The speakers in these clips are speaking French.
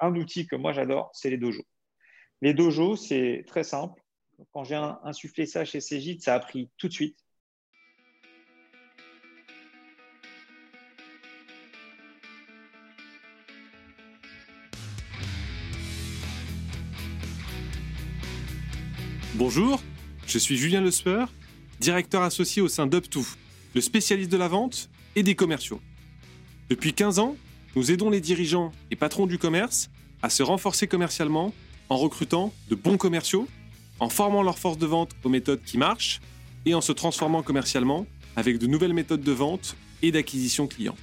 un outil que moi j'adore, c'est les dojos. Les dojos, c'est très simple. Quand j'ai insufflé ça chez Cégide, ça a pris tout de suite. Bonjour, je suis Julien Lespeur, directeur associé au sein d'UpTo, le spécialiste de la vente et des commerciaux. Depuis 15 ans, nous aidons les dirigeants et patrons du commerce à se renforcer commercialement en recrutant de bons commerciaux, en formant leur force de vente aux méthodes qui marchent et en se transformant commercialement avec de nouvelles méthodes de vente et d'acquisition client.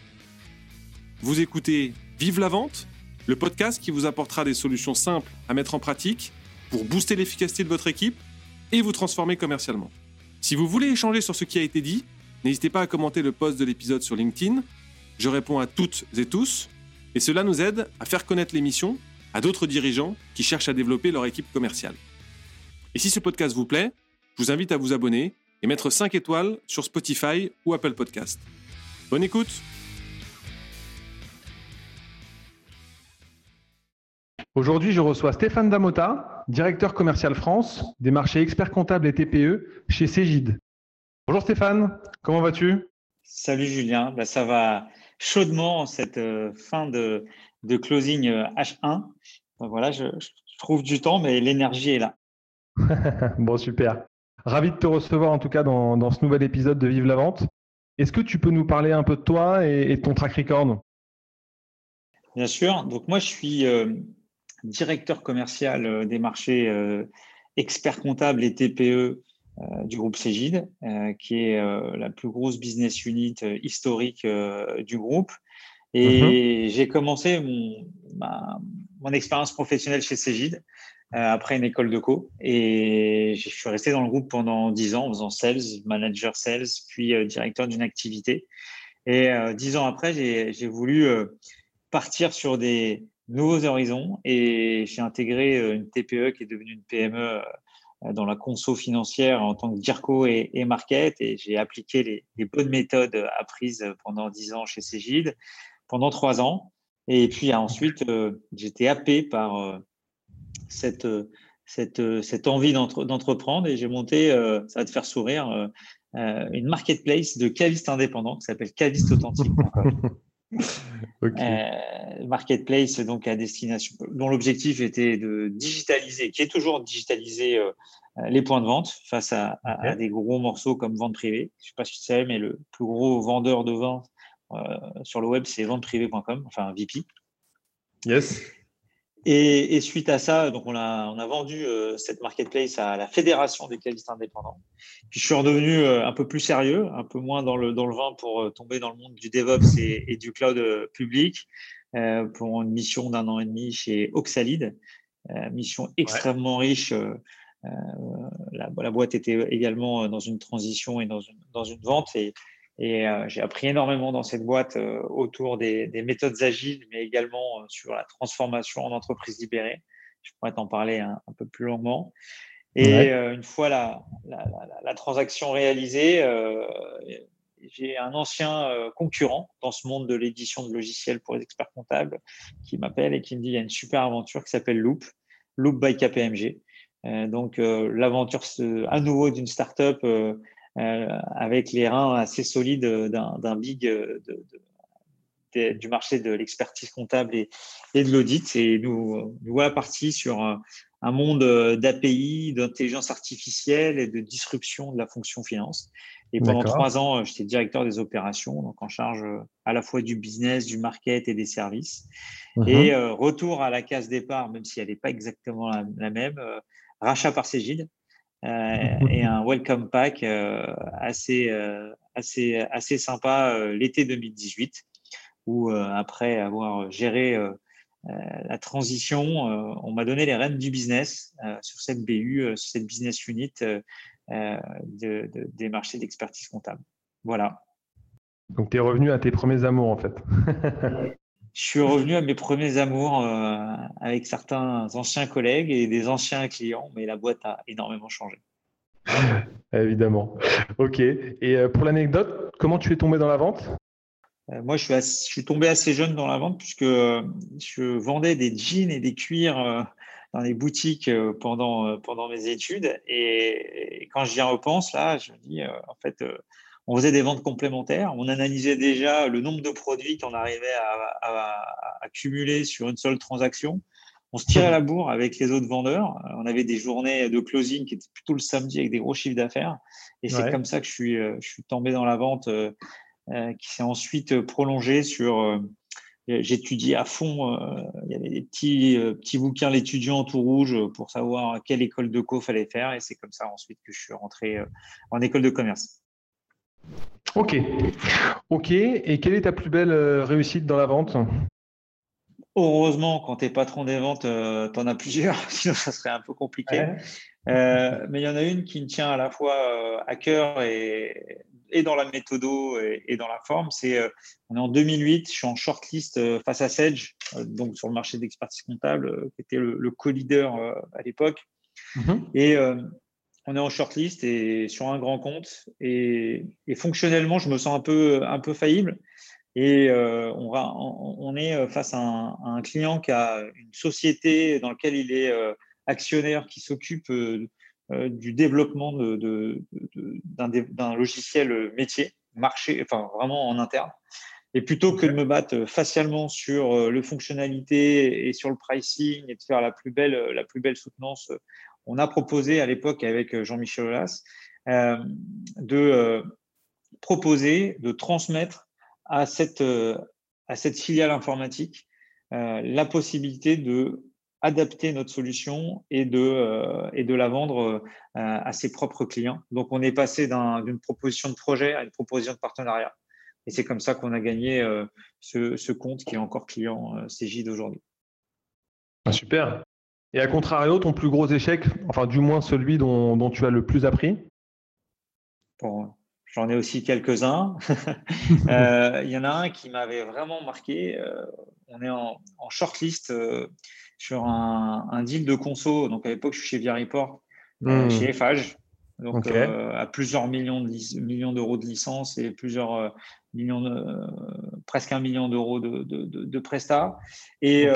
Vous écoutez Vive la vente, le podcast qui vous apportera des solutions simples à mettre en pratique pour booster l'efficacité de votre équipe et vous transformer commercialement. Si vous voulez échanger sur ce qui a été dit, n'hésitez pas à commenter le post de l'épisode sur LinkedIn. Je réponds à toutes et tous, et cela nous aide à faire connaître l'émission à d'autres dirigeants qui cherchent à développer leur équipe commerciale. Et si ce podcast vous plaît, je vous invite à vous abonner et mettre 5 étoiles sur Spotify ou Apple Podcast. Bonne écoute Aujourd'hui, je reçois Stéphane Damota, directeur commercial France des marchés experts comptables et TPE chez Cégide. Bonjour Stéphane, comment vas-tu? Salut Julien, bah, ça va chaudement en cette euh, fin de, closing H1. Euh, voilà, je, trouve du temps, mais l'énergie est là. bon, super. Ravi de te recevoir en tout cas dans, ce nouvel épisode de Vive la Vente. Est-ce que tu peux nous parler un peu de toi et, de ton track record? Bien sûr. Donc moi, je suis euh, directeur commercial des marchés euh, experts comptables et TPE du groupe Cégide, qui est la plus grosse business unit historique du groupe. Et mhm. j'ai commencé mon, mon expérience professionnelle chez Cégide après une école de co. Et je suis resté dans le groupe pendant dix ans en faisant sales, manager sales, puis directeur d'une activité. Et dix ans après, j'ai voulu partir sur des, nouveaux horizons et j'ai intégré euh, une TPE qui est devenue une PME euh, dans la conso financière en tant que DIRCO et, market et j'ai appliqué les, bonnes méthodes apprises pendant dix ans chez Cégide pendant trois ans. Et puis ensuite euh, j'étais happé par cette, cette, cette envie d'entreprendre. Et j'ai monté, ça va te faire sourire, une marketplace de cavistes indépendants qui s'appelle Caviste Euh, marketplace donc à destination dont l'objectif était de digitaliser, qui est toujours digitaliser euh, les points de vente face à, des gros morceaux comme vente privée. Je ne sais pas si tu sais, mais le plus gros vendeur de vente euh, sur le web, c'est venteprivée.com, enfin VP. Yes. Et, suite à ça, donc on a, on a vendu euh, cette marketplace à la Fédération des calistes indépendants. Puis je suis redevenu euh, un peu plus sérieux, un peu moins dans le, dans le vin pour euh, tomber dans le monde du DevOps et, du cloud public pour une mission d'un an et demi chez Oxalide, mission extrêmement riche. La, la, boîte était également dans une transition et dans une, dans une vente et, et euh, j'ai appris énormément dans cette boîte euh, autour des, méthodes agiles, mais également euh, sur la transformation en entreprise libérée. Je pourrais t'en parler un, peu plus longuement. Et une fois la, la, transaction réalisée, j'ai un ancien concurrent dans ce monde de l'édition de logiciels pour les experts comptables qui m'appelle et qui me dit il y a une super aventure qui s'appelle Loop, Loop by KPMG. donc l'aventure à nouveau d'une startup euh, avec les reins assez solides d'un big euh, du marché de l'expertise comptable et, de l'audit. Et nous, nous voilà partis sur un, monde d'API, d'intelligence artificielle et de disruption de la fonction finance. Et pendant trois ans, j'étais directeur des opérations, donc en charge à la fois du business, du market et des services. Uh-huh. Et euh, retour à la case départ, même si elle n'est pas exactement la, même, rachat par Cégide, euh, et un welcome pack euh, assez, euh, assez, assez sympa l'été 2018, où après avoir géré la transition, on m'a donné les rênes du business sur cette BU, sur cette business unit des marchés d'expertise comptable. Voilà. Donc, tu es revenu à tes premiers amours, en fait. je suis revenu à mes premiers amours euh, avec certains anciens collègues et des anciens clients, mais la boîte a énormément changé. Évidemment. Ok. Et euh, pour l'anecdote, comment tu es tombé dans la vente? Moi, je suis, je suis, tombé assez jeune dans la vente puisque je vendais des jeans et des cuirs dans les boutiques pendant, pendant mes études. Et, quand j'y repense, là, je me dis, en fait, on faisait des ventes complémentaires. On analysait déjà le nombre de produits qu'on arrivait à, à, cumuler sur une seule transaction. On se tirait à la bourre avec les autres vendeurs. On avait des journées de closing qui étaient plutôt le samedi avec des gros chiffres d'affaires. Et c'est comme ça que je suis, euh, je suis tombé dans la vente euh, euh, qui s'est ensuite prolongée sur. J'étudiais à fond. il y avait des petits, petits bouquins, l'étudiant tout rouge, pour savoir quelle école de co fallait faire. Et c'est comme ça ensuite que je suis rentré en école de commerce. Ok. Ok. Et quelle est ta plus belle réussite dans la vente? Heureusement, quand tu es patron des ventes, euh, tu en as plusieurs, sinon ça serait un peu compliqué. Euh, mais il y en a une qui me tient à la fois euh, à cœur et, et dans la méthode et, dans la forme. C'est on est en 2008, je suis en shortlist face à Sage, donc sur le marché d'expertise comptable, qui était le, co-leader à l'époque. Mm-hmm. Et on est en shortlist et sur un grand compte. Et, et, fonctionnellement, je me sens un peu, un peu faillible. Et euh, on, on, est euh, face à un, client qui a une société dans laquelle il est euh, actionnaire, qui s'occupe du développement d'un logiciel métier, marché, enfin vraiment en interne. Et plutôt que de me battre facialement sur le fonctionnalité et sur le pricing et de faire la plus belle, la plus belle soutenance, on a proposé à l'époque avec Jean-Michel Aulas de proposer de transmettre à cette, euh, à cette filiale informatique euh, la possibilité de adapter notre solution et de, euh, et de la vendre à ses propres clients. Donc, on est passé d'une proposition de projet à une proposition de partenariat. Et c'est comme ça qu'on a gagné ce, ce, compte qui est encore client CJ d'aujourd'hui. Ah, super. Et à contrario, ton plus gros échec, enfin du moins celui dont, dont tu as le plus appris? Bon, J'en ai aussi quelques-uns. Euh, il y en a un qui m'avait vraiment marqué. Euh, on est en, shortlist euh, sur un, deal de conso. Donc à l'époque, je suis chez Via Report, hmm. chez FH. Donc à plusieurs millions de millions d'euros de licence et plusieurs millions, de, presque un million d'euros de, de, de, prestats. Et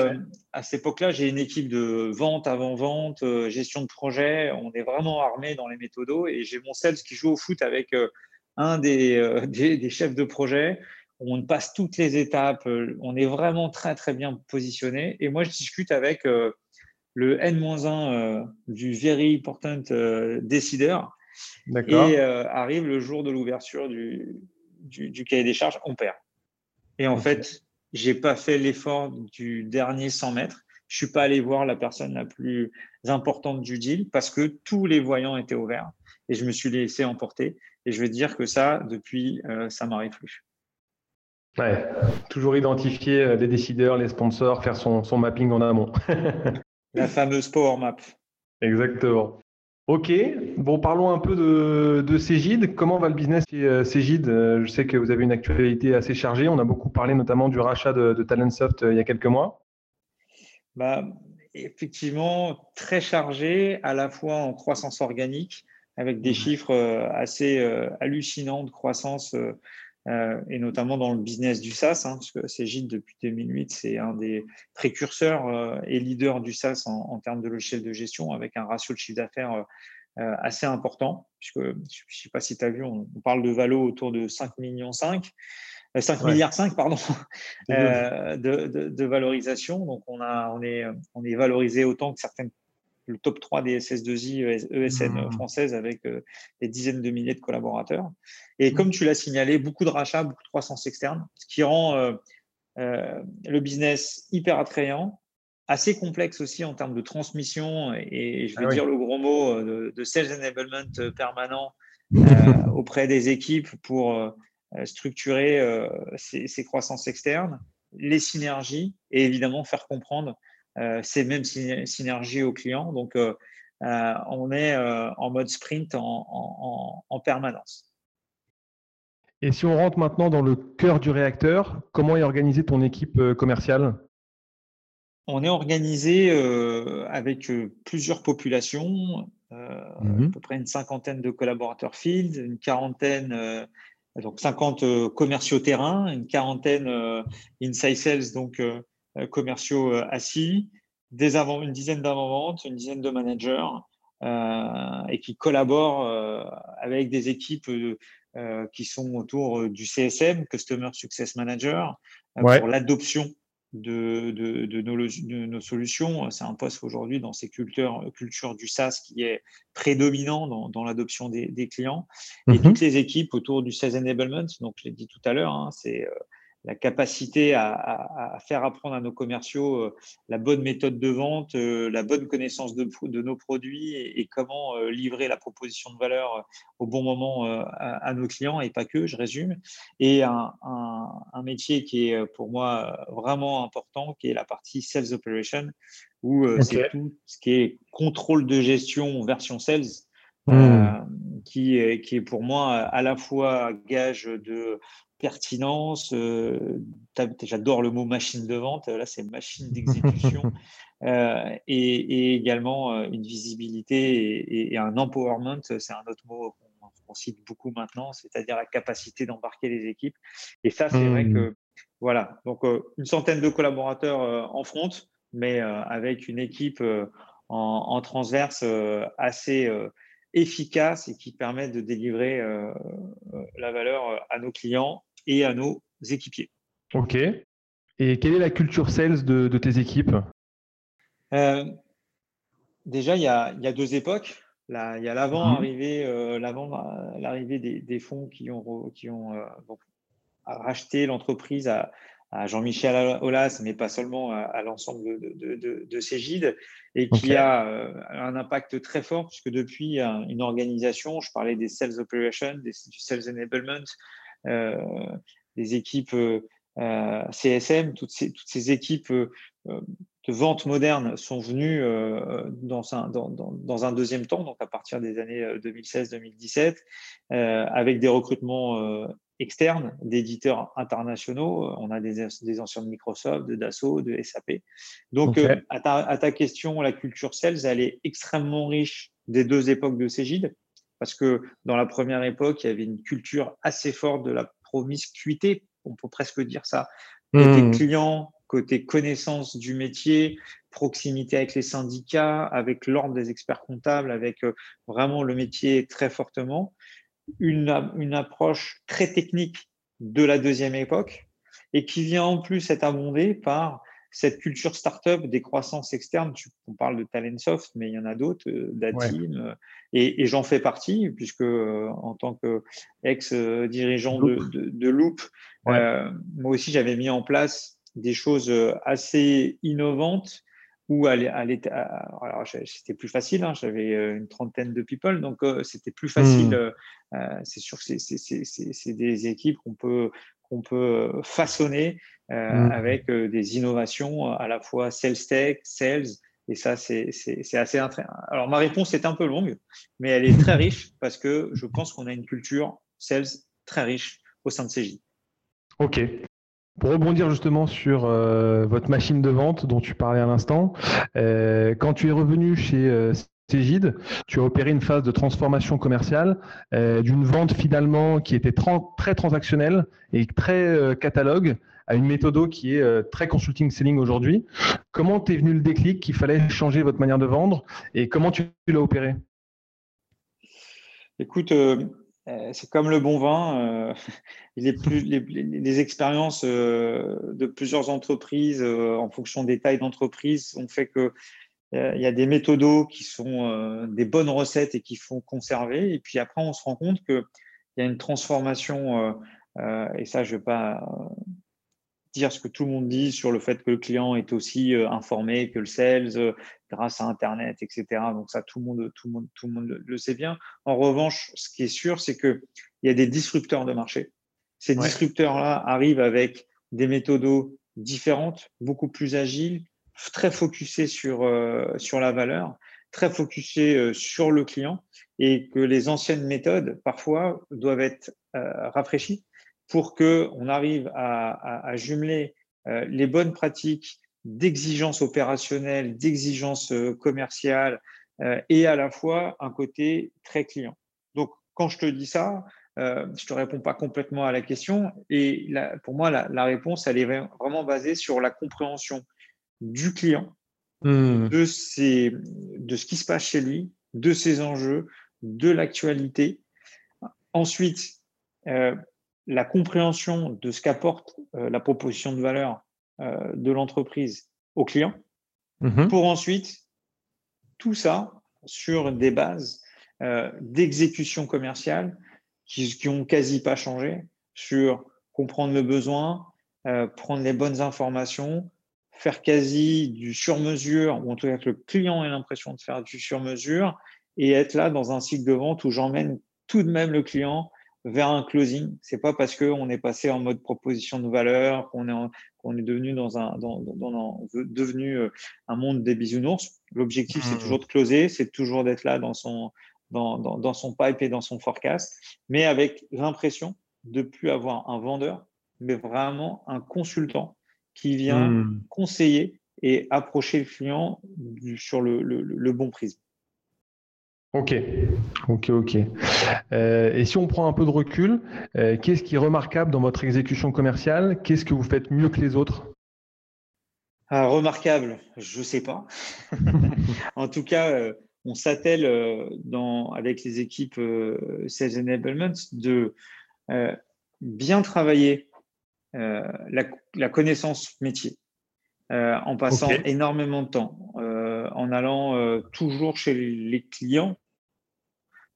à cette époque-là, j'ai une équipe de vente, avant-vente, gestion de projet. On est vraiment armé dans les méthodos et j'ai mon sales qui joue au foot avec un euh, des, des, chefs de projet. On passe toutes les étapes. Euh, on est vraiment très, très bien positionné. Et moi, je discute avec euh, le N-1 du Very Important décideur. Et arrive le jour de l'ouverture du, du, cahier des charges, on perd. Et en fait, j'ai pas fait l'effort du dernier 100 mètres. Je suis pas allé voir la personne la plus importante du deal parce que tous les voyants étaient ouverts et je me suis laissé emporter. Et je vais dire que ça, depuis, euh, ça m'arrive plus. Ouais, toujours identifier euh, les décideurs, les sponsors, faire son, mapping en amont. La fameuse Power Map. Exactement. Ok, bon, parlons un peu de, de Cégide. Comment va le business chez euh, Cégide Je sais que vous avez une actualité assez chargée. On a beaucoup parlé notamment du rachat de, de Talentsoft il y a quelques mois. Bah, effectivement, très chargé, à la fois en croissance organique, avec des chiffres euh, assez euh, hallucinants de croissance, euh, et notamment dans le business du SaaS, hein, parce que Cégide, depuis 2008, c'est un des précurseurs et leaders du SaaS en, termes de logiciel de gestion, avec un ratio de chiffre d'affaires assez important, puisque je ne sais pas si tu as vu, on, parle de valo autour de 5 millions 5. 5 milliards 5 pardon de, valorisation donc on a on est on est valorisé autant que certaines le top 3 des SS2I ESN mmh. françaises avec euh, des dizaines de milliers de collaborateurs. Et mmh. comme tu l'as signalé, beaucoup de rachats, beaucoup de croissance externe, ce qui rend euh, euh, le business hyper attrayant, assez complexe aussi en termes de transmission et, je vais ah dire le gros mot de, sales enablement permanent auprès des équipes pour structurer ces, croissances externes, les synergies et évidemment faire comprendre euh, ces mêmes synergies aux clients. Donc, euh, euh, on est en mode sprint en, permanence. Et si on rentre maintenant dans le cœur du réacteur, comment est organisée ton équipe commerciale? On est organisé avec plusieurs populations, à mmh peu près une cinquantaine de collaborateurs field, une quarantaine donc 50 commerciaux terrain, une quarantaine inside sales, donc commerciaux assis, des avant, une dizaine d'avant-ventes, une dizaine de managers et qui collaborent avec des équipes qui sont autour du CSM, Customer Success Manager, pour l'adoption de, de, nos, solutions. C'est un poste aujourd'hui dans ces cultures, cultures du SaaS qui est prédominant dans, l'adoption des, clients. Et mm-hmm. toutes les équipes autour du Sales Enablement, donc je l'ai dit tout à l'heure, hein, c'est euh, la capacité à, faire apprendre à nos commerciaux euh, la bonne méthode de vente, euh, la bonne connaissance de, nos produits et, comment euh, livrer la proposition de valeur au bon moment à, nos clients et pas que, je résume. Et un, métier qui est pour moi vraiment important, qui est la partie sales operation, où c'est tout ce qui est contrôle de gestion version sales. Hmm. qui, qui est pour moi à la fois gage de pertinence. Euh, j'adore le mot machine de vente. Là, c'est machine d'exécution. Euh, et, également euh, une visibilité et, un empowerment. C'est un autre mot qu'on cite beaucoup maintenant, c'est-à-dire la capacité d'embarquer les équipes. Et ça, c'est vrai que, mmh. voilà. Donc, une centaine de collaborateurs en front, mais avec une équipe en, transverse assez efficace et qui permet de délivrer la valeur à nos clients et à nos équipiers. OK. Et quelle est la culture sales de, tes équipes? Euh, Déjà, il y, a, deux époques. Là, il y a l'avant mhm. arrivée, euh, l'avant l'arrivée des, fonds qui ont, qui ont euh, racheté l'entreprise à, Jean-Michel Aulas, mais pas seulement à, l'ensemble de, de, de, Cégide, et qui a un impact très fort, puisque depuis une organisation, je parlais des sales operations, du sales enablement, euh, des équipes euh, CSM, toutes ces, toutes ces équipes euh, de vente moderne sont venues dans, un, dans, dans, un deuxième temps, donc à partir des années 2016-2017, avec des recrutements externes, d'éditeurs internationaux. On a des, des, anciens de Microsoft, de Dassault, de SAP. Donc, à, ta, à, ta, question, la culture sales, elle est extrêmement riche des deux époques de Cégide parce que dans la première époque, il y avait une culture assez forte de la promiscuité, on peut presque dire ça, côté mmh. client, côté connaissance du métier, proximité avec les syndicats, avec l'ordre des experts comptables, avec euh, vraiment le métier très fortement, une, une approche très technique de la deuxième époque et qui vient en plus être abondée par cette culture startup des croissances externes, on parle de Talentsoft, mais il y en a d'autres, euh, Datim, euh, et, j'en fais partie, puisque euh, en tant qu'ex-dirigeant de, Loop, moi aussi j'avais mis en place des choses assez innovantes où alors c'était plus facile, hein, j'avais une trentaine de people, donc c'était plus facile. Mmh. c'est sûr que c'est des équipes qu'on peut qu'on peut façonner euh, mmh. avec euh, des innovations à la fois sales tech, sales, et ça, c'est assez Alors, ma réponse est un peu longue, mais elle est très riche parce que je pense qu'on a une culture sales très riche au sein de CJ. OK. Pour rebondir justement sur euh, votre machine de vente dont tu parlais à l'instant, quand tu es revenu chez Cégide, tu as opéré une phase de transformation commerciale euh, d'une vente finalement qui était très transactionnelle et très euh, catalogue à une méthode qui est euh, très consulting selling aujourd'hui. Comment t'es venu le déclic qu'il fallait changer votre manière de vendre et comment tu l'as opéré? Écoute, c'est comme le bon vin. les, les, expériences de plusieurs entreprises en fonction des tailles d'entreprise ont fait que il y a des méthodos qui sont euh, des bonnes recettes et qui font conserver. Et puis après, on se rend compte qu'il y a une transformation, euh, euh, et ça, je ne vais pas dire ce que tout le monde dit sur le fait que le client est aussi informé que le sales grâce à Internet, etc. Donc ça, tout le monde, tout le monde, tout le, monde le sait bien. En revanche, ce qui est sûr, c'est qu'il y a des disrupteurs de marché. Ces disrupteurs-là arrivent avec des méthodos différentes, beaucoup plus agiles, très focusé sur, euh, sur la valeur, très focusé euh, sur le client et que les anciennes méthodes, parfois, doivent être euh, rafraîchies pour qu'on arrive à, jumeler les bonnes pratiques d'exigence opérationnelle, d'exigence commerciale et à la fois un côté très client. Donc, quand je te dis ça, je ne te réponds pas complètement à la question. Et pour moi, la, réponse, elle est vraiment basée sur la compréhension du client, hmm. de, de ce qui se passe chez lui, de ses enjeux, de l'actualité. Ensuite, la compréhension de ce qu'apporte la proposition de valeur de l'entreprise au client, mm-hmm. pour ensuite tout ça sur des bases euh, d'exécution commerciale qui, qui ont quasi pas changé, sur comprendre le besoin, euh, prendre les bonnes informations, faire quasi du sur-mesure, ou en tout cas que le client ait l'impression de faire du sur-mesure, et être là dans un cycle de vente où j'emmène tout de même le client vers un closing. C'est pas parce qu'on est passé en mode proposition de valeur, qu'on est, devenu dans un, dans, dans, devenu euh, un monde des bisounours. L'objectif, c'est mmh. toujours de closer, c'est toujours d'être là dans son, dans, dans, son pipe et dans son forecast, mais avec l'impression de plus avoir un vendeur, mais vraiment un consultant qui vient mmh. conseiller et approcher le client sur le, le, le bon prisme. Ok, ok, ok. Euh, et si on prend un peu de recul, euh, qu'est-ce qui est remarquable dans votre exécution commerciale? Qu'est-ce que vous faites mieux que les autres? Ah, Remarquable, je ne sais pas. en tout cas, euh, on s'attelle avec les équipes Sales Enablement de bien travailler la, connaissance métier. en passant énormément de temps, en allant toujours chez les clients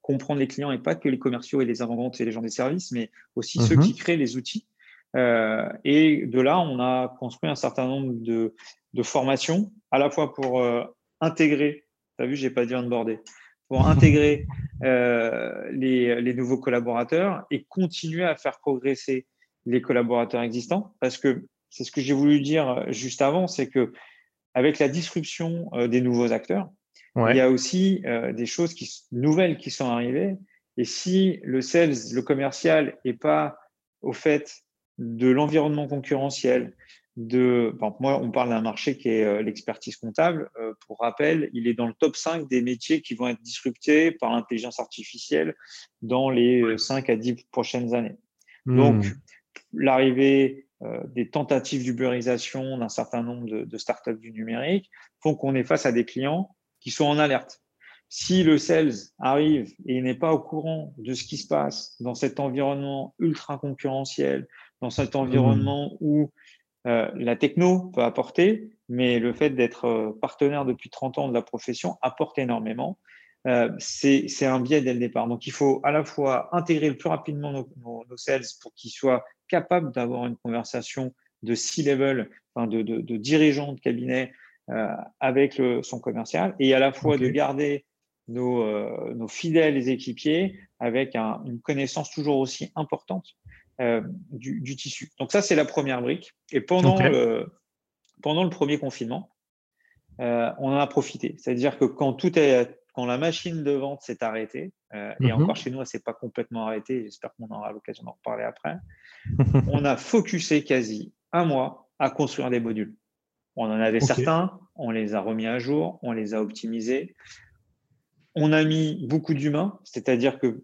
comprendre les clients et pas que les commerciaux et les avant-ventes et les gens des services, mais aussi ceux mhm. qui créent les outils. Euh, et de là, on a construit un certain nombre de, formations, à la fois pour euh, intégrer, tu as vu, j'ai pas dit onboarder, pour intégrer euh, les, les, nouveaux collaborateurs et continuer à faire progresser les collaborateurs existants. Parce que c'est ce que j'ai voulu dire juste avant, c'est que avec la disruption des nouveaux acteurs, il y a aussi euh, des choses qui, nouvelles qui sont arrivées. Et si le sales, le commercial, n'est pas au fait de l'environnement concurrentiel, de, moi, on parle d'un marché qui est euh, l'expertise comptable. Euh, pour rappel, il est dans le top 5 des métiers qui vont être disruptés par l'intelligence artificielle dans les 5 à 10 prochaines années. Hmm. Donc, l'arrivée des tentatives d'ubérisation d'un certain nombre de, de startups du numérique font qu'on est face à des clients qui sont en alerte. Si le sales arrive et n'est pas au courant de ce qui se passe dans cet environnement ultra concurrentiel, dans cet environnement où euh, la techno peut apporter, mais le fait d'être euh, partenaire depuis 30 ans de la profession apporte énormément. Euh, c'est un biais dès le départ. Donc, il faut à la fois intégrer le plus rapidement nos, nos, sales pour qu'ils soient capables d'avoir une conversation de C-level, enfin de, de, de dirigeants de cabinet euh, avec le, son commercial et à la fois de garder nos, euh, nos, fidèles équipiers avec une connaissance toujours aussi importante euh, du, du, tissu. Donc ça, c'est la première brique. Et pendant, le, pendant le premier confinement, on en a profité. C'est-à-dire que quand tout est, quand la machine de vente s'est arrêtée, et mhm. encore chez nous, elle s'est pas complètement arrêtée. J'espère qu'on aura l'occasion d'en reparler après. on a focusé quasi un mois à construire des modules. On en avait certains, on les a remis à jour, on les a optimisés. On a mis beaucoup d'humains, c'est-à-dire que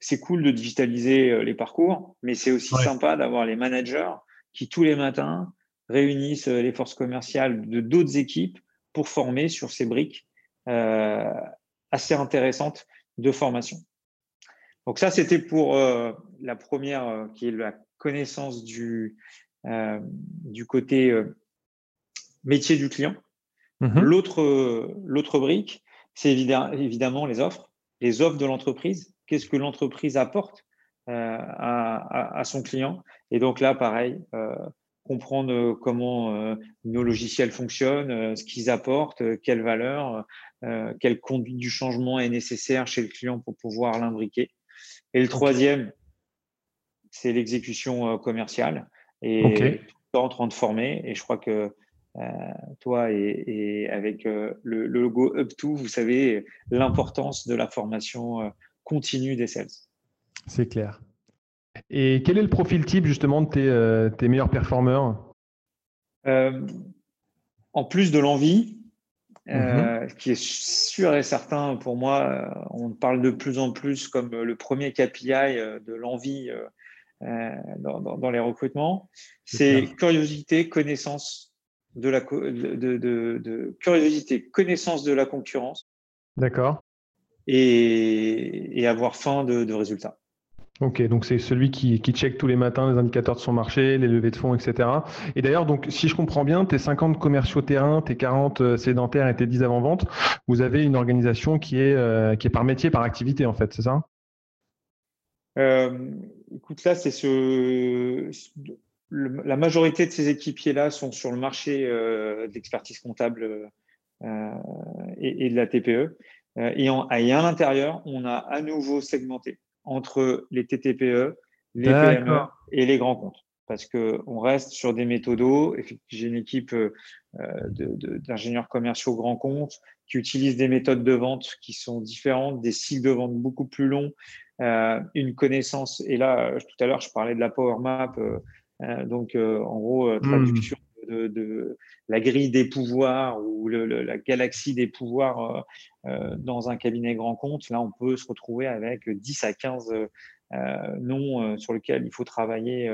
c'est cool de digitaliser euh, les parcours, mais c'est aussi sympa d'avoir les managers qui tous les matins réunissent euh, les forces commerciales de d'autres équipes pour former sur ces briques euh, assez intéressantes de formation. Donc ça, c'était pour la première, qui est la connaissance du, du côté métier du client. Mhm. L'autre, l'autre brique, c'est évidemment les offres, les offres de l'entreprise. Qu'est-ce que l'entreprise apporte euh, à, son client? Et donc là, pareil, euh, comprendre comment euh, nos logiciels fonctionnent, ce qu'ils apportent, quelle valeur, quelle conduite du changement est nécessaire chez le client pour pouvoir l'imbriquer. Et le troisième, c'est l'exécution commerciale. Et okay. en train de former. Et je crois que euh, toi et, avec euh, le, logo Up2, vous savez l'importance de la formation euh, continue des sales. C'est clair. Et quel est le profil type justement de tes, meilleurs performeurs? En plus de l'envie, mhm. qui est sûr et certain pour moi. On parle de plus en plus comme le premier KPI de l'envie dans, les recrutements. C'est curiosité, connaissance de la de, curiosité, connaissance de la concurrence. D'accord. Et, avoir faim de, résultats. Ok, donc c'est celui qui, check tous les matins les indicateurs de son marché, les levées de fonds, etc. Et d'ailleurs, donc si je comprends bien, tes 50 commerciaux terrain, tes 40 euh, sédentaires et tes 10 avant-vente, vous avez une organisation qui est, euh, qui est par métier, par activité en fait, c'est ça? Euh, Écoute, là, c'est ce, la majorité de ces équipiers-là sont sur le marché euh, d'expertise comptable et, de la TPE. Euh, et, à l'intérieur, on a à nouveau segmenté entre les TTPE, les PME et les grands comptes. Parce qu'on reste sur des méthodos. J'ai une équipe d'ingénieurs commerciaux grands comptes qui utilisent des méthodes de vente qui sont différentes, des cycles de vente beaucoup plus longs, une connaissance. Et là, tout à l'heure, je parlais de la Power Map euh, donc, euh, en gros, euh, hmm. traduction de, la grille des pouvoirs ou la galaxie des pouvoirs dans un cabinet grand compte. Là, on peut se retrouver avec 10 à 15 noms sur lesquels il faut travailler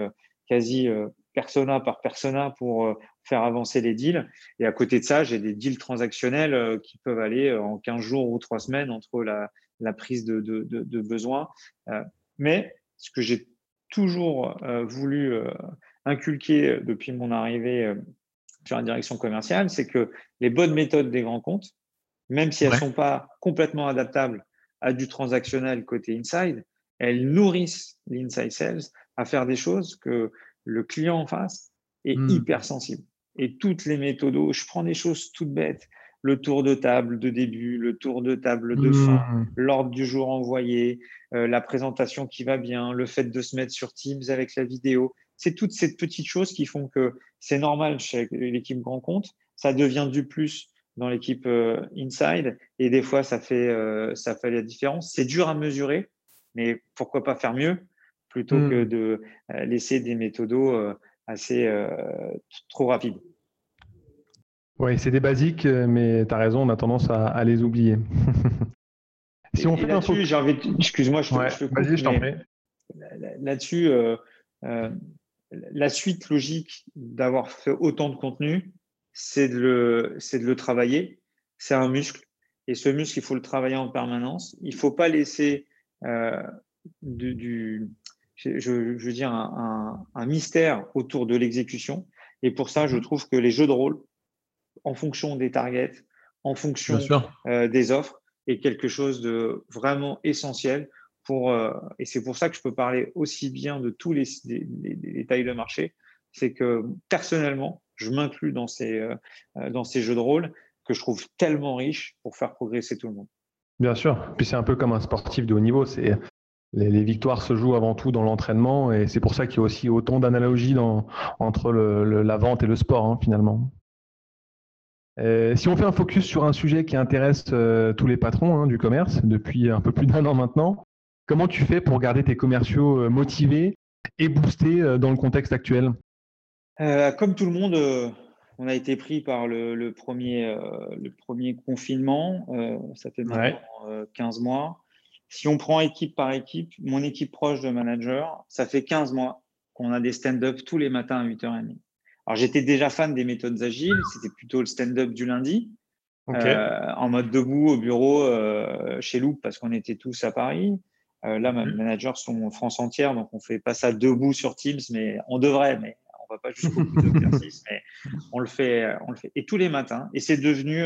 quasi persona par persona pour faire avancer les deals. Et à côté de ça, j'ai des deals transactionnels qui peuvent aller en 15 jours ou 3 semaines entre la, prise de, de, de besoin. mais ce que j'ai toujours euh, voulu euh, inculquer euh, depuis mon arrivée sur la direction commerciale, c'est que les bonnes méthodes des grands comptes, même si elles ne sont pas complètement adaptables à du transactionnel côté inside, elles nourrissent l'inside sales à faire des choses que le client en face est hmm. hyper sensible. Et toutes les méthodes, je prends des choses toutes bêtes, le tour de table de début, le tour de table de fin, mmh. l'ordre du jour envoyé, euh, la présentation qui va bien, le fait de se mettre sur Teams avec la vidéo. C'est toutes ces petites choses qui font que c'est normal chez l'équipe grand compte. Ça devient du plus dans l'équipe euh, inside et des fois ça fait, euh, ça fait la différence. C'est dur à mesurer, mais pourquoi pas faire mieux plutôt mmh. que de laisser des méthodos assez trop rapides. Oui, c'est des basiques, euh, mais tu as raison, on a tendance à, les oublier. si on fait j'ai envie Excuse-moi, je te, je t'en prie. Là-dessus, euh, euh, la suite logique d'avoir fait autant de contenu, c'est de, le, de le travailler. C'est un muscle. Et ce muscle, il faut le travailler en permanence. Il ne faut pas laisser du, je, veux dire, un, un mystère autour de l'exécution. Et pour ça, je mmh. trouve que les jeux de rôle en fonction des targets, en fonction euh, des offres, est quelque chose de vraiment essentiel euh, et c'est pour ça que je peux parler aussi bien de tous les, tailles de marché, c'est que personnellement, je m'inclus dans ces, euh, dans ces jeux de rôle que je trouve tellement riches pour faire progresser tout le monde. Bien sûr, puis c'est un peu comme un sportif de haut niveau, c'est les, victoires se jouent avant tout dans l'entraînement et c'est pour ça qu'il y a aussi autant d'analogies entre la vente et le sport hein, finalement. Euh, si on fait un focus sur un sujet qui intéresse euh, tous les patrons hein, du commerce depuis un peu plus d'un an maintenant, comment tu fais pour garder tes commerciaux euh, motivés et boostés dans le contexte actuel? Comme tout le monde, on a été pris par le, premier, le premier, confinement. ça fait maintenant 15 mois. Si on prend équipe par équipe, mon équipe proche de manager, ça fait 15 mois qu'on a des stand-up tous les matins à 8h30. Alors, j'étais déjà fan des méthodes agiles. C'était plutôt le stand-up du lundi, euh, en mode debout au bureau euh, chez Loop parce qu'on était tous à Paris. Euh, là, mes mhm. managers sont en France entière, donc on fait pas ça debout sur Teams, mais on devrait, mais on va pas jusqu'au bout de l'exercice, mais on le fait, on le fait. Et tous les matins. Et c'est devenu,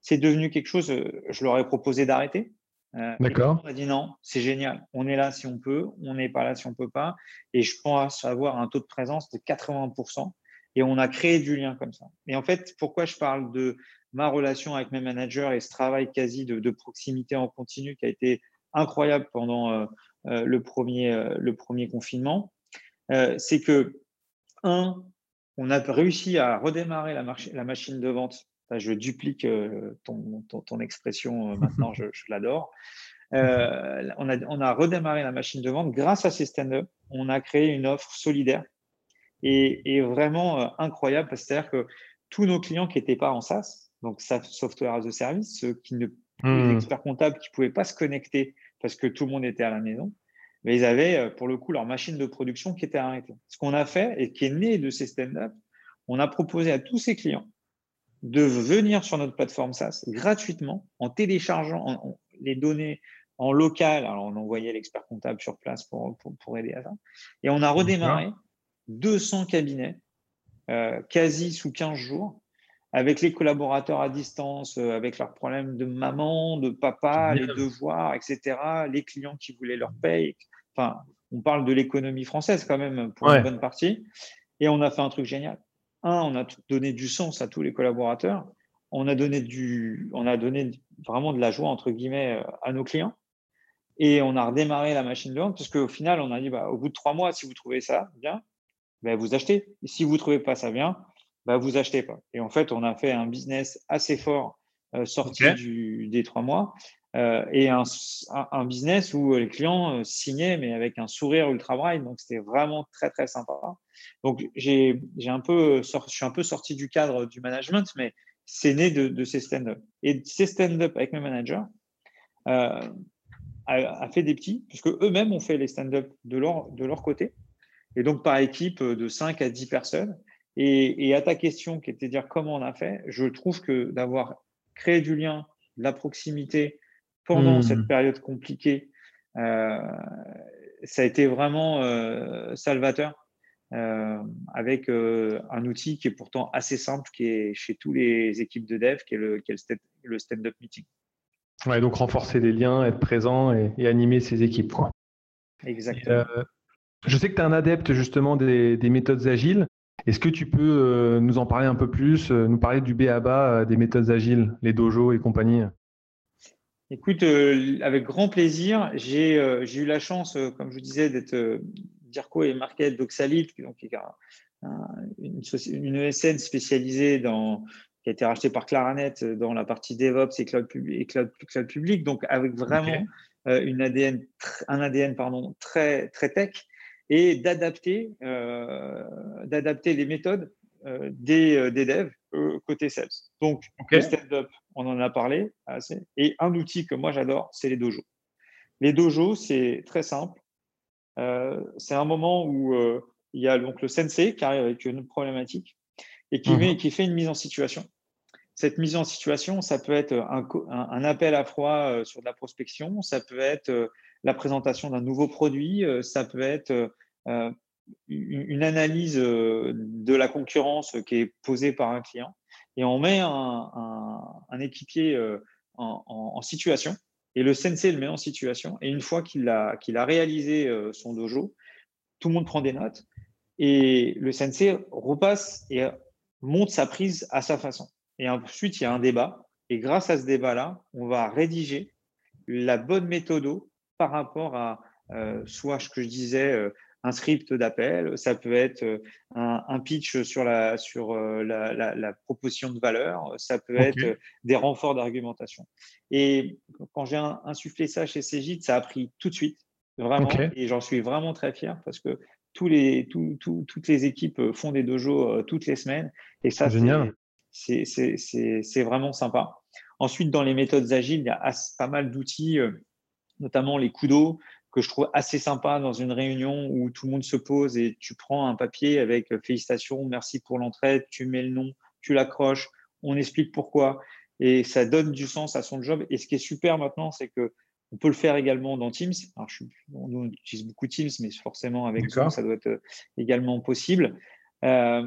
c'est devenu quelque chose. je leur ai proposé d'arrêter. D'accord. On a dit non, c'est génial. On est là si on peut, on n'est pas là si on peut pas. Et je pense avoir un taux de présence de 80% et on a créé du lien comme ça. Et en fait, pourquoi je parle de ma relation avec mes managers et ce travail quasi de, proximité en continu qui a été incroyable pendant euh, euh, le, premier, euh, le premier confinement, c'est que, un, on a réussi à redémarrer la, la machine de vente. je duplique ton, ton, expression maintenant, je, l'adore. on, a, on a redémarré la machine de vente grâce à ces stand-up. On a créé une offre solidaire est, vraiment euh, incroyable. C'est-à-dire que tous nos clients qui n'étaient pas en SaaS, donc software as a service, ceux qui ne, les Hmm. experts comptables qui ne pouvaient pas se connecter parce que tout le monde était à la maison, mais ils avaient euh, pour le coup leur machine de production qui était arrêtée. Ce qu'on a fait et qui est né de ces stand-up, on a proposé à tous ces clients de venir sur notre plateforme SaaS gratuitement en téléchargeant en- en- les données en local. Alors, on envoyait l'expert comptable sur place pour, pour, pour aider à ça. Et on a redémarré 200 cabinets euh, quasi sous 15 jours avec les collaborateurs à distance, euh, avec leurs problèmes de maman, de papa, les devoirs, etc., les clients qui voulaient leur paye. Enfin, on parle de l'économie française quand même pour Ouais. une bonne partie. Et on a fait un truc génial. Un, on a donné du sens à tous les collaborateurs. On a donné, du, on a donné vraiment de la joie, entre guillemets, euh, à nos clients. Et on a redémarré la machine de vente parce qu'au final, on a dit, bah, au bout de trois mois, si vous trouvez ça bien, ben, vous achetez. Et si vous ne trouvez pas ça bien, ben, vous achetez pas. Et en fait, on a fait un business assez fort euh, sorti du, des trois mois euh, et un, business où les clients euh, signaient, mais avec un sourire ultra bright. Donc, c'était vraiment très, très sympa. Donc, j'ai j'ai un peu je suis un peu sorti du cadre du management, mais c'est né de, de ces stand-up. Et ces stand-up avec mes managers euh, a, a fait des petits, puisque eux-mêmes ont fait les stand-up de leur, de leur côté. Et donc, par équipe de 5 à 10 personnes. Et, et, à ta question qui était de dire comment on a fait, je trouve que d'avoir créé du lien, de la proximité pendant Mmh. cette période compliquée, euh, ça a été vraiment euh, salvateur euh, avec un outil qui est pourtant assez simple, qui est chez tous les équipes de dev, qui est le, stand-up meeting. Ouais, donc renforcer les liens, être présent et, et animer ses équipes. Quoi. Exactement. Je sais que tu es un adepte justement des, des méthodes agiles. Est-ce que tu peux euh, nous en parler un peu plus, euh, nous parler du BABA euh, des méthodes agiles, les dojos et compagnie? Écoute, euh, avec grand plaisir. J'ai euh, eu la chance, euh, comme je vous disais, d'être Dirco et Market d'Oxalit, donc qui est un- un- une, ESN spécialisée dans qui a été rachetée par Claranet dans la partie DevOps et cloud, pub- et cloud, cloud public, donc avec vraiment une ADN, un ADN pardon, très, très tech et d'adapter euh, d'adapter les méthodes euh, des, euh, des devs côté sales. Donc, le stand-up, on en a parlé assez. Et un outil que moi j'adore, c'est les dojos. Les dojos, c'est très simple. Euh, c'est un moment où euh, il y a donc le sensei qui arrive avec une problématique et qui, Mhm. met, qui fait une mise en situation. Cette mise en situation, ça peut être un, co- un- un appel à froid euh, sur de la prospection, ça peut être la présentation d'un nouveau produit, euh, ça peut être euh, euh, une analyse de la concurrence qui est posée par un client. Et on met un, équipier en, situation et le sensei le met en situation. Et une fois qu'il a, qu'il a réalisé son dojo, tout le monde prend des notes et le sensei repasse et monte sa prise à sa façon. Et ensuite, il y a un débat. Et grâce à ce débat-là, on va rédiger la bonne méthode par rapport à euh, soit ce que je disais, euh, un script d'appel, ça peut être euh, un, un pitch sur, la, sur la, la, la proposition de valeur, ça peut être des renforts d'argumentation. Et quand j'ai in- insufflé ça chez Cégide, ça a pris tout de suite, vraiment, et j'en suis vraiment très fier parce que tous les, toutes les équipes font des dojos toutes les semaines, et ça, c'est- vraiment sympa. Ensuite, dans les méthodes agiles, il y a as- pas mal d'outils, notamment les kudos, que je trouve assez sympa dans une réunion où tout le monde se pose et tu prends un papier avec euh, félicitations, merci pour l'entraide, tu mets le nom, tu l'accroches, on explique pourquoi et ça donne du sens à son job. Et ce qui est super maintenant, c'est que on peut le faire également dans Teams. Alors, je suis, on utilise beaucoup Teams, mais forcément avec Zoom, ça doit être euh, également possible. Euh,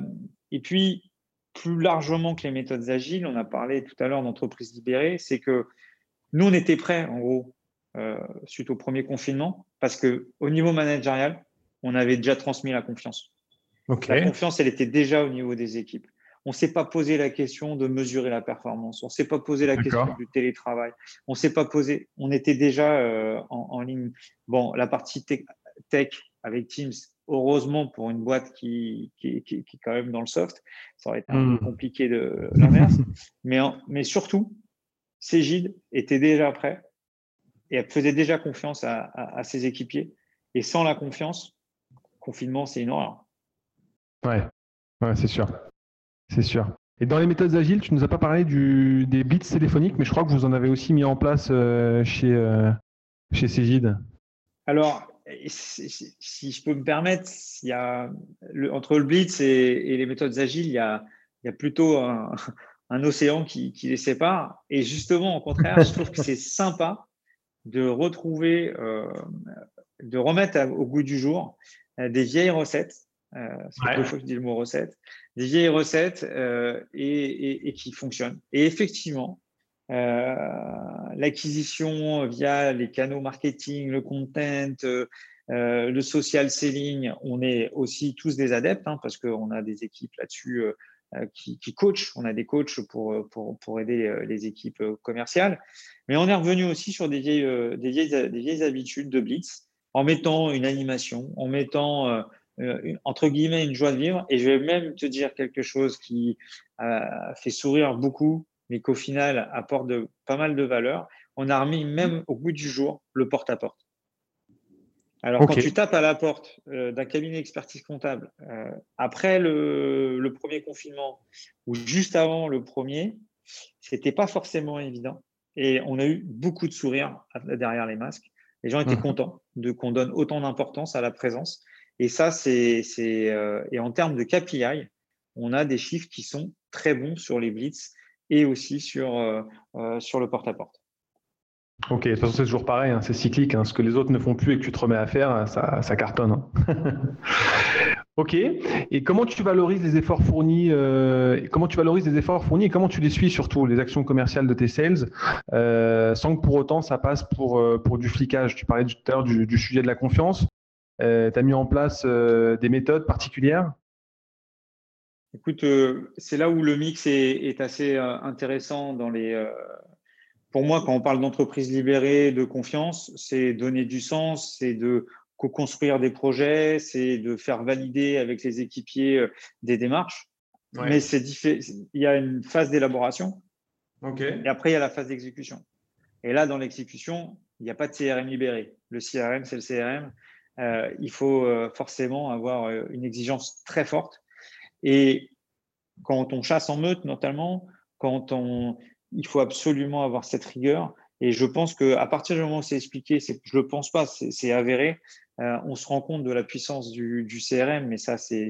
et puis, plus largement que les méthodes agiles, on a parlé tout à l'heure d'entreprise libérée, c'est que nous, on était prêts, en gros, euh, suite au premier confinement, parce que au niveau managérial, on avait déjà transmis la confiance. La confiance, elle était déjà au niveau des équipes. On ne s'est pas posé la question de mesurer la performance. On ne s'est pas posé la question du télétravail. On s'est pas posé. On était déjà euh, en, en ligne. Bon, la partie tech, tech avec Teams, heureusement pour une boîte qui, qui, qui, qui est quand même dans le soft, ça aurait été un peu compliqué de l'inverse. mais, mais surtout, Cégide était déjà prêt et elle faisait déjà confiance à, à, à ses équipiers. Et sans la confiance, confinement, c'est une horreur. Ouais, ouais c'est sûr. C'est sûr. Et dans les méthodes agiles, tu ne nous as pas parlé du, des bits téléphoniques, mais je crois que vous en avez aussi mis en place chez, euh, chez Cégide. Alors, si, je peux me permettre, il y a, entre le blitz et, les méthodes agiles, il y a, il y a plutôt un, un océan qui, qui, les sépare. Et justement, au contraire, je trouve que c'est sympa de retrouver, euh, de remettre au goût du jour euh, des vieilles recettes. Euh, c'est fois que je dis le mot recette, des vieilles recettes euh, et, et, qui fonctionnent. Et effectivement, euh, l'acquisition via les canaux marketing, le content, le social selling, on est aussi tous des adeptes hein, parce qu'on a des équipes là-dessus qui, qui coachent. On a des coachs pour, pour aider euh, les équipes euh, commerciales. Mais on est revenu aussi sur des vieilles, des vieilles, des vieilles habitudes de blitz en mettant une animation, en mettant entre guillemets une joie de vivre. Et je vais même te dire quelque chose qui fait sourire beaucoup, mais qu'au final apporte pas mal de valeur. On a remis même au bout du jour le porte-à-porte. Alors, quand tu tapes à la porte euh, d'un cabinet d'expertise comptable, euh, après le, premier confinement ou juste avant le premier, c'était pas forcément évident. Et on a eu beaucoup de sourires derrière les masques. Les gens étaient mmh. contents de qu'on donne autant d'importance à la présence. Et ça, c'est, euh, et en termes de KPI, on a des chiffres qui sont très bons sur les blitz et aussi sur, sur le porte-à-porte. Ok, de toute façon, c'est toujours pareil, hein, c'est cyclique. Hein. ce que les autres ne font plus et que tu te remets à faire, ça, cartonne. Hein. ok, et comment tu valorises les efforts fournis euh, Comment tu valorises les efforts fournis et comment tu les suis surtout, les actions commerciales de tes sales, euh, sans que pour autant ça passe pour, euh, pour du flicage? Tu parlais tout à l'heure du, sujet de la confiance. tu as mis en place des méthodes particulières? Écoute, c'est là où le mix est assez intéressant dans les pour moi, quand on parle d'entreprise libérée, de confiance, c'est donner du sens, c'est de co-construire des projets, c'est de faire valider avec les équipiers euh, des démarches. Mais c'est il y a une phase d'élaboration et après il y a la phase d'exécution. Et là, dans l'exécution, il n'y a pas de CRM libéré. Le CRM, c'est le CRM. Euh, il faut euh, forcément avoir une exigence très forte. Et quand on chasse en meute, notamment, quand on, il faut absolument avoir cette rigueur. Et je pense qu'à partir du moment où c'est expliqué, je ne le pense pas, c'est avéré, euh, on se rend compte de la puissance du, du CRM, mais ça, c'est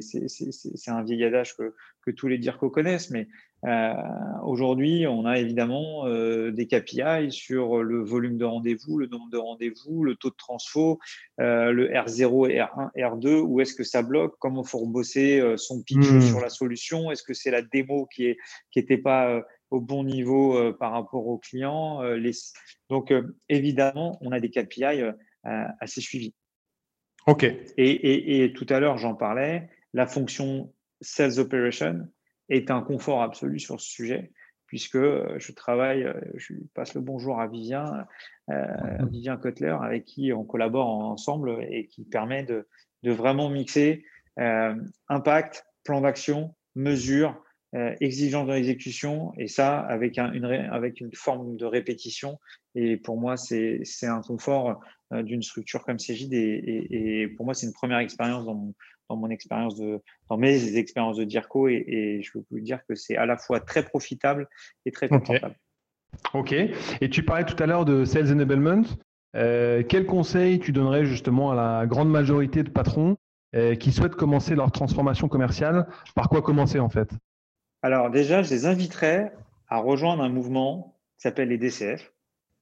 un vieil adage que, que tous les DIRCO connaissent. Mais euh, aujourd'hui, on a évidemment euh, des KPI sur le volume de rendez-vous, le nombre de rendez-vous, le taux de transfo, le R0, R1, R2, où est-ce que ça bloque, comment faut rebosser euh, son pitch mmh. sur la solution, est-ce que c'est la démo qui n'était qui pas au bon niveau euh, par rapport aux clients. Euh, les... Donc, euh, évidemment, on a des KPI assez suivis. OK. Et, et, tout à l'heure, j'en parlais, la fonction Sales Operation est un confort absolu sur ce sujet, puisque je travaille, je passe le bonjour à Vivien, Vivien Kotler, avec qui on collabore ensemble et qui permet de, de vraiment mixer impact, plan d'action, mesure, euh, exigeant dans l'exécution, et ça avec, un, une, avec une forme de répétition. Et pour moi, c'est un confort euh, d'une structure comme Cégide. Et, et, pour moi, c'est une première expérience dans mon, dans mon expérience de, dans mes expériences de DIRCO. Et, et je peux vous dire que c'est à la fois très profitable et très confortable. Ok. Et tu parlais tout à l'heure de Sales Enablement. Euh, quel conseil tu donnerais justement à la grande majorité de patrons euh, qui souhaitent commencer leur transformation commerciale? Par quoi commencer en fait? Alors déjà, je les inviterais à rejoindre un mouvement qui s'appelle les DCF,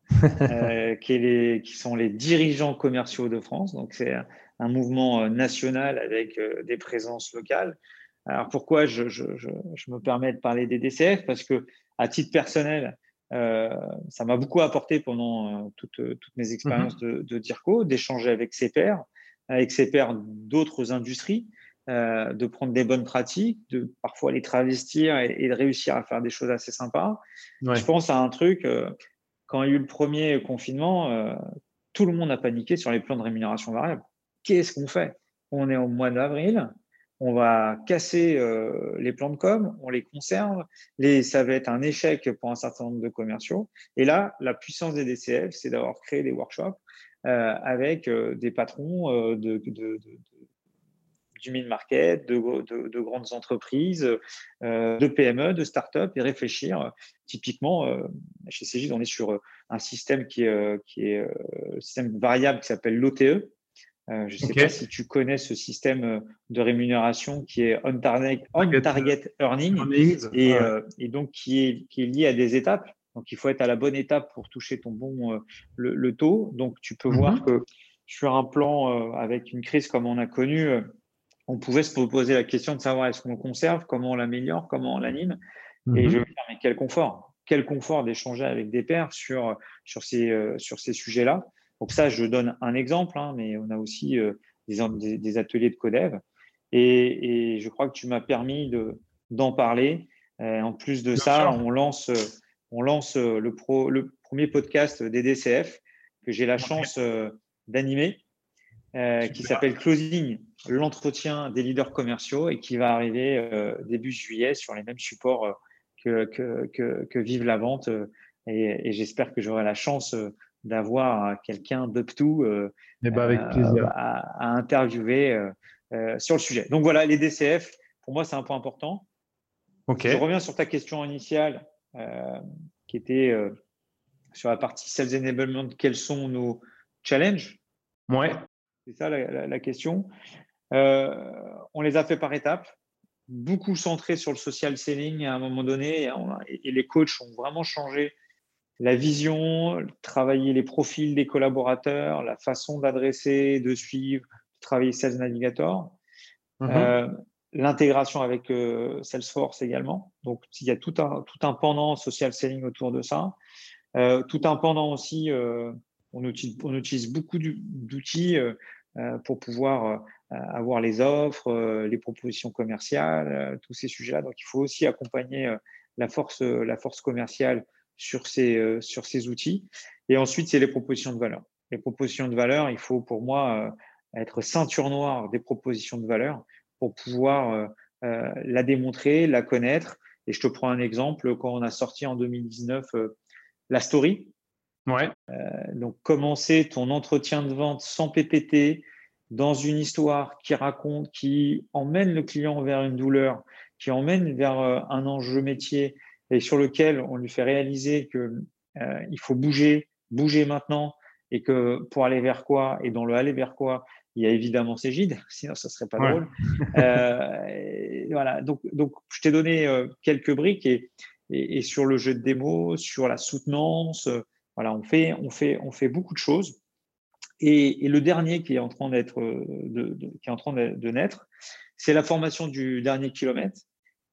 euh, qui, sont les dirigeants commerciaux de France. Donc c'est un, mouvement euh, national avec euh, des présences locales. Alors pourquoi je, me permets de parler des DCF Parce que à titre personnel, ça m'a beaucoup apporté pendant toutes, mes expériences mhm. de, de DIRCO, d'échanger avec ses pairs, avec ses pairs d'autres industries. Euh, de prendre des bonnes pratiques, de parfois les travestir et, de réussir à faire des choses assez sympas. Je pense à un truc, euh, quand il y a eu le premier confinement, euh, tout le monde a paniqué sur les plans de rémunération variable. Qu'est-ce qu'on fait? On est au mois d'avril, on va casser les plans de com, on les conserve, les, ça va être un échec pour un certain nombre de commerciaux. Et là, la puissance des DCF, c'est d'avoir créé des workshops avec des patrons de du mid-market, de, grandes entreprises, de PME, de start-up et réfléchir. Typiquement, chez Cégide, on est sur un système qui est, qui est un système variable qui s'appelle l'OTE, euh, je ne sais pas si tu connais ce système euh, de rémunération qui est on target, earning euh, et, donc qui est, qui est lié à des étapes. Donc il faut être à la bonne étape pour toucher ton bon le, taux. Donc tu peux voir mhm. que sur un plan avec une crise comme on a connu, on pouvait se poser la question de savoir est-ce qu'on conserve, comment on l'améliore, comment on l'anime. Et mhm. je dire mais quel confort, quel confort d'échanger avec des pairs sur sur ces sur ces sujets-là. Donc ça, je donne un exemple, hein, mais on a aussi euh, des, ateliers de codev. Et, je crois que tu m'as permis d'en parler. Euh, en plus de ça, on lance, on lance euh, le, le premier podcast des DCF que j'ai la chance d'animer, qui s'appelle Closing, l'entretien des leaders commerciaux et qui va arriver début juillet sur les mêmes supports que, que, Vive la Vente. et j'espère que j'aurai la chance d'avoir quelqu'un d'up to euh, eh ben, avec plaisir. À, interviewer euh, euh, sur le sujet. Donc voilà, les DCF, pour moi, c'est un point important. Je reviens sur ta question initiale qui était sur la partie Sales Enablement. Quels sont nos challenges? Ouais. C'est ça la, question. On les a fait par étapes, beaucoup centrés sur le social selling à un moment donné, et les coachs ont vraiment changé la vision, travailler les profils des collaborateurs, la façon d'adresser, de suivre, de travailler Sales Navigator, mhm. euh, l'intégration avec euh, Salesforce également. Donc, il y a tout un, tout un pendant social selling autour de ça. Euh, tout un pendant aussi, on utilise, on, utilise, beaucoup d'outils pour pouvoir avoir les offres, les propositions commerciales, tous ces sujets-là. Donc, il faut aussi accompagner la, force, la force commerciale sur ces, euh, sur ces outils. Et ensuite, c'est les propositions de valeur. Les propositions de valeur, il faut pour moi euh, être ceinture noire des propositions de valeur pour pouvoir euh, la démontrer, la connaître. Et je te prends un exemple, quand on a sorti en 2019 la story. Ouais. donc, commencer ton entretien de vente sans PPT, dans une histoire qui raconte, qui emmène le client vers une douleur, qui emmène vers un enjeu métier et sur lequel on lui fait réaliser qu'il euh, faut bouger, bouger maintenant, et que pour aller vers quoi, et dans le aller vers quoi, il y a évidemment Cégide, sinon ça serait pas drôle. Euh, voilà, donc, donc je t'ai donné euh, quelques briques et, et, sur le jeu de démo, sur la soutenance, voilà, on fait, on fait, on fait beaucoup de choses. Et, et le dernier qui est en train d'être, de, qui est en train de naître, c'est la formation du dernier kilomètre.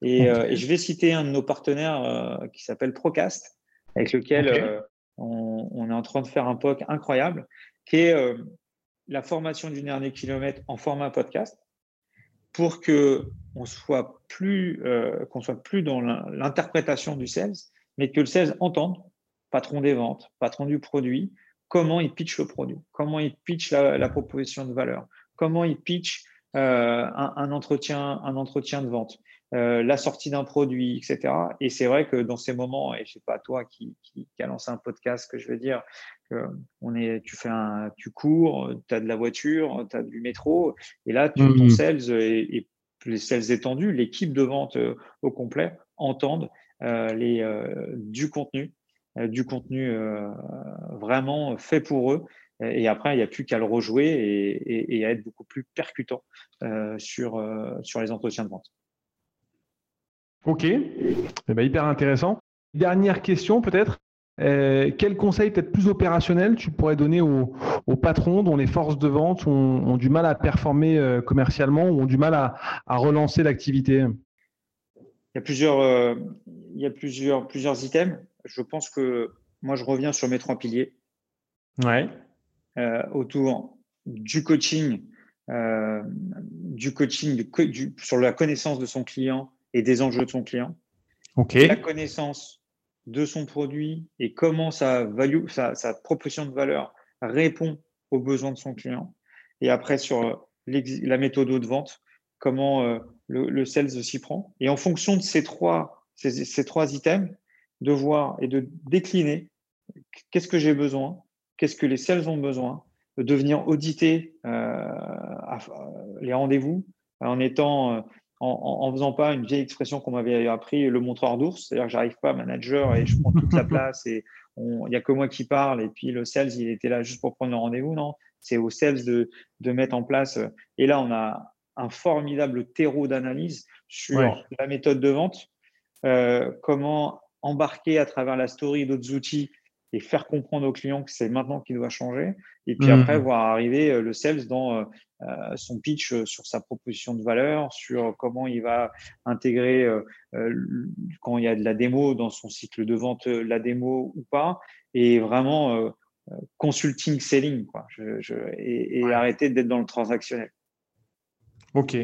Euh, et, je vais citer un de nos partenaires euh, qui s'appelle Procast, avec lequel euh, on, est en train de faire un POC incroyable, qui est la formation du dernier kilomètre en format podcast pour que on soit plus qu'on soit plus dans l'interprétation du sales, mais que le sales entende, patron des ventes, patron du produit, comment il pitch le produit, comment il pitch la, proposition de valeur, comment il pitch un, entretien, un entretien de vente. Euh, la sortie d'un produit, etc. Et c'est vrai que dans ces moments, et je sais pas toi qui, qui, a lancé un podcast, que je vais dire, que on est, tu fais un, tu cours, tu as de la voiture, tu as du métro, et là, tu, ton mmh. sales et, les sales étendus, l'équipe de vente euh, au complet entendent euh, les, du contenu, du contenu vraiment fait pour eux. Et après, il n'y a plus qu'à le rejouer et, et, à être beaucoup plus percutant sur, sur les entretiens de vente. Ok, eh ben, hyper intéressant. Dernière question peut-être. Euh, quel conseil peut-être plus opérationnel tu pourrais donner aux, patrons dont les forces de vente ont, du mal à performer euh, commercialement ou ont du mal à, relancer l'activité? Il y a plusieurs, euh, il y a plusieurs, plusieurs items. Je pense que moi, je reviens sur mes trois piliers. Ouais. autour du coaching, du coaching sur la connaissance de son client et des enjeux de son client. La connaissance de son produit et comment sa, value, sa, proposition de valeur répond aux besoins de son client. Et après, sur euh, la méthode de vente, comment euh, le, le, sales s'y prend. Et en fonction de ces trois, ces, trois items, de voir et de décliner qu'est-ce que j'ai besoin, qu'est-ce que les sales ont besoin, de venir auditer euh, les rendez-vous, en étant en, ne faisant pas une vieille expression qu'on m'avait appris, le montreur d'ours, c'est-à-dire que j'arrive pas manager et je prends toute la place et il n'y a que moi qui parle et puis le sales il était là juste pour prendre le rendez-vous, non C'est au sales de, de mettre en place. Et là on a un formidable terreau d'analyse sur la méthode de vente, euh, comment embarquer à travers la story d'autres outils et faire comprendre aux clients que c'est maintenant qu'il doit changer. Et puis après, mmh. voir arriver euh, le sales dans euh, euh, son pitch sur sa proposition de valeur, sur comment il va intégrer quand il y a de la démo dans son cycle de vente, la démo ou pas, et vraiment consulting selling, quoi. et, arrêter d'être dans le transactionnel. Ok.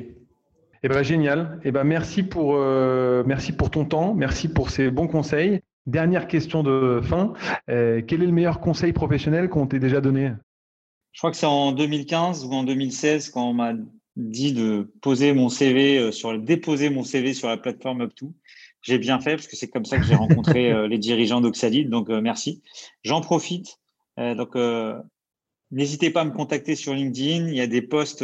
Eh ben, génial. Eh ben, merci, pour, merci pour ton temps, merci pour ces bons conseils. Dernière question de fin. Euh, quel est le meilleur conseil professionnel qu'on t'ait déjà donné? Je crois que c'est en 2015 ou en 2016 quand on m'a dit de poser mon CV euh, sur déposer mon CV sur la plateforme Up2. J'ai bien fait parce que c'est comme ça que j'ai rencontré euh, les dirigeants d'Oxalide. Donc merci. J'en profite. donc n'hésitez pas à me contacter sur LinkedIn. Il y a des postes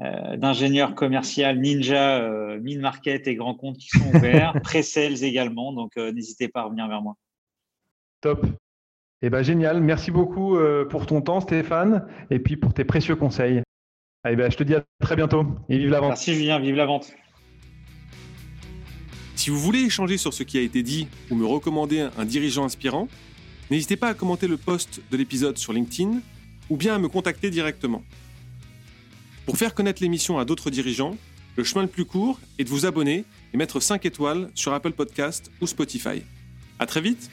euh, d'ingénieurs commercial ninja, euh, mine market et grands comptes qui sont ouverts, pré-sales également. Donc, euh, n'hésitez pas à revenir vers moi. Top. Eh ben, génial. Merci beaucoup pour ton temps, Stéphane, et puis pour tes précieux conseils. Eh ben, je te dis à très bientôt et vive la vente. Merci Julien, vive la vente. Si vous voulez échanger sur ce qui a été dit ou me recommander un dirigeant inspirant, n'hésitez pas à commenter le post de l'épisode sur LinkedIn ou bien à me contacter directement. Pour faire connaître l'émission à d'autres dirigeants, le chemin le plus court est de vous abonner et mettre 5 étoiles sur Apple Podcast ou Spotify. À très vite